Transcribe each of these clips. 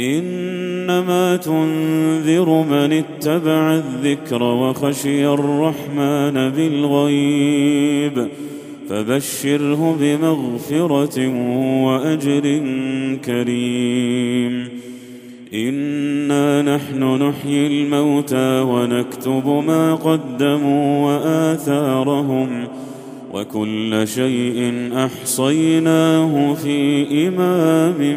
إنما تنذر من اتبع الذكر وخشي الرحمن بالغيب فبشره بمغفرة وأجر كريم. إنا نحن نحيي الموتى ونكتب ما قدموا وآثارهم وكل شيء أحصيناه في إمام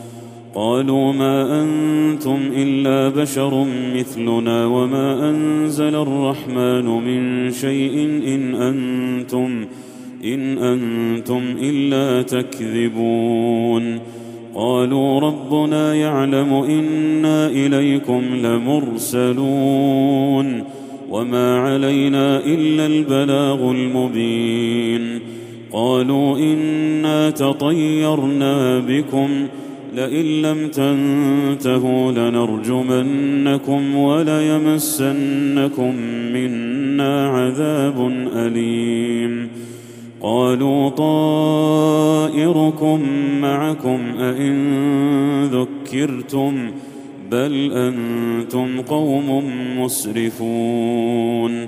قالوا ما أنتم إلا بشر مثلنا وما أنزل الرحمن من شيء إن أنتم إن أنتم إلا تكذبون. قالوا ربنا يعلم إنا إليكم لمرسلون وما علينا إلا البلاغ المبين. قالوا إنا تطيرنا بكم لئن لم تنتهوا لنرجمنكم وليمسنكم منا عذاب أليم. قالوا طائركم معكم أئن ذكرتم بل أنتم قوم مسرفون.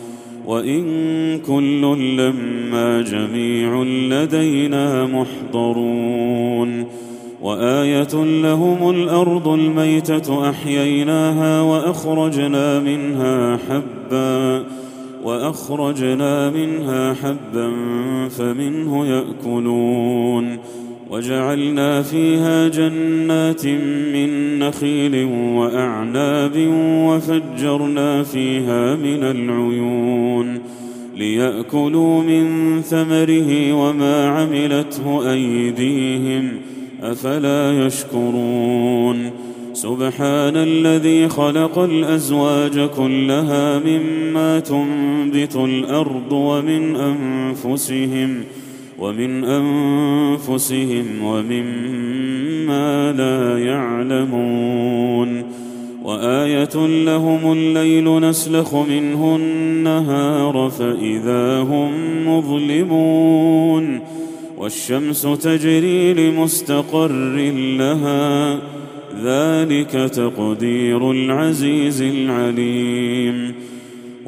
وإن كل لما جميع لدينا محضرون وآية لهم الأرض الميتة أحييناها وأخرجنا منها حبا وأخرجنا منها حبا فمنه يأكلون وجعلنا فيها جنات من نخيل وأعناب وفجرنا فيها من العيون ليأكلوا من ثمره وما عملته أيديهم أفلا يشكرون سبحان الذي خلق الأزواج كلها مما تنبت الأرض ومن أنفسهم ومن أنفسهم ومما لا يعلمون وآية لهم الليل نسلخ منه النهار فإذا هم مظلمون والشمس تجري لمستقر لها ذلك تقدير العزيز العليم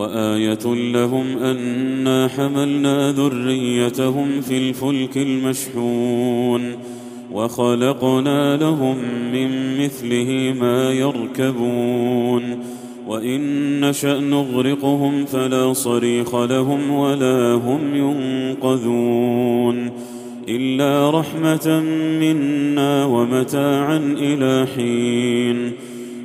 وآية لهم انا حملنا ذريتهم في الفلك المشحون وخلقنا لهم من مثله ما يركبون وإن نشأ نغرقهم فلا صريخ لهم ولا هم ينقذون إلا رحمة منا ومتاعا إلى حين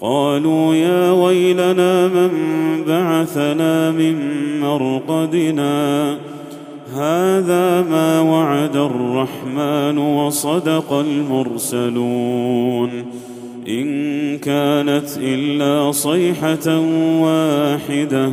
قالوا يا ويلنا من بعثنا من مرقدنا هذا ما وعد الرحمن وصدق المرسلون إن كانت إلا صيحة واحدة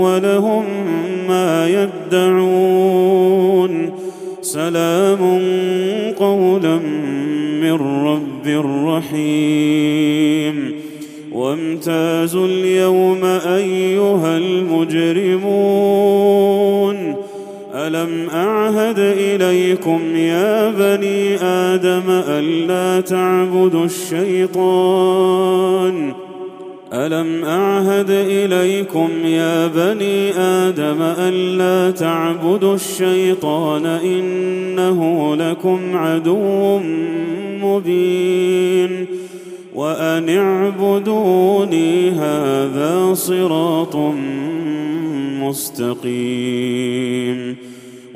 ألم أعهد إليكم يا بني آدم الا تعبدوا الشيطان إنه لكم عدو مبين وأن اعبدوني هذا صراط مستقيم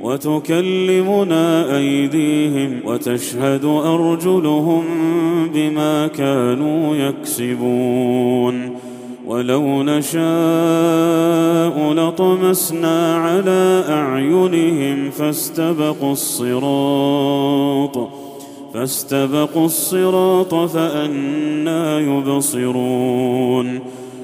وتكلمنا أيديهم وتشهد أرجلهم بما كانوا يكسبون. ولو نشاء لطمسنا على أعينهم فاستبقوا الصراط فاستبقوا الصراط فانى يبصرون.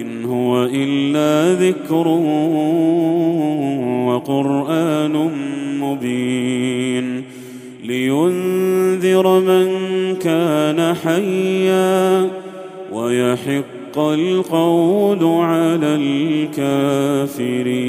إن هو إلا ذكر وقرآن مبين لينذر من كان حيا ويحق القول على الكافرين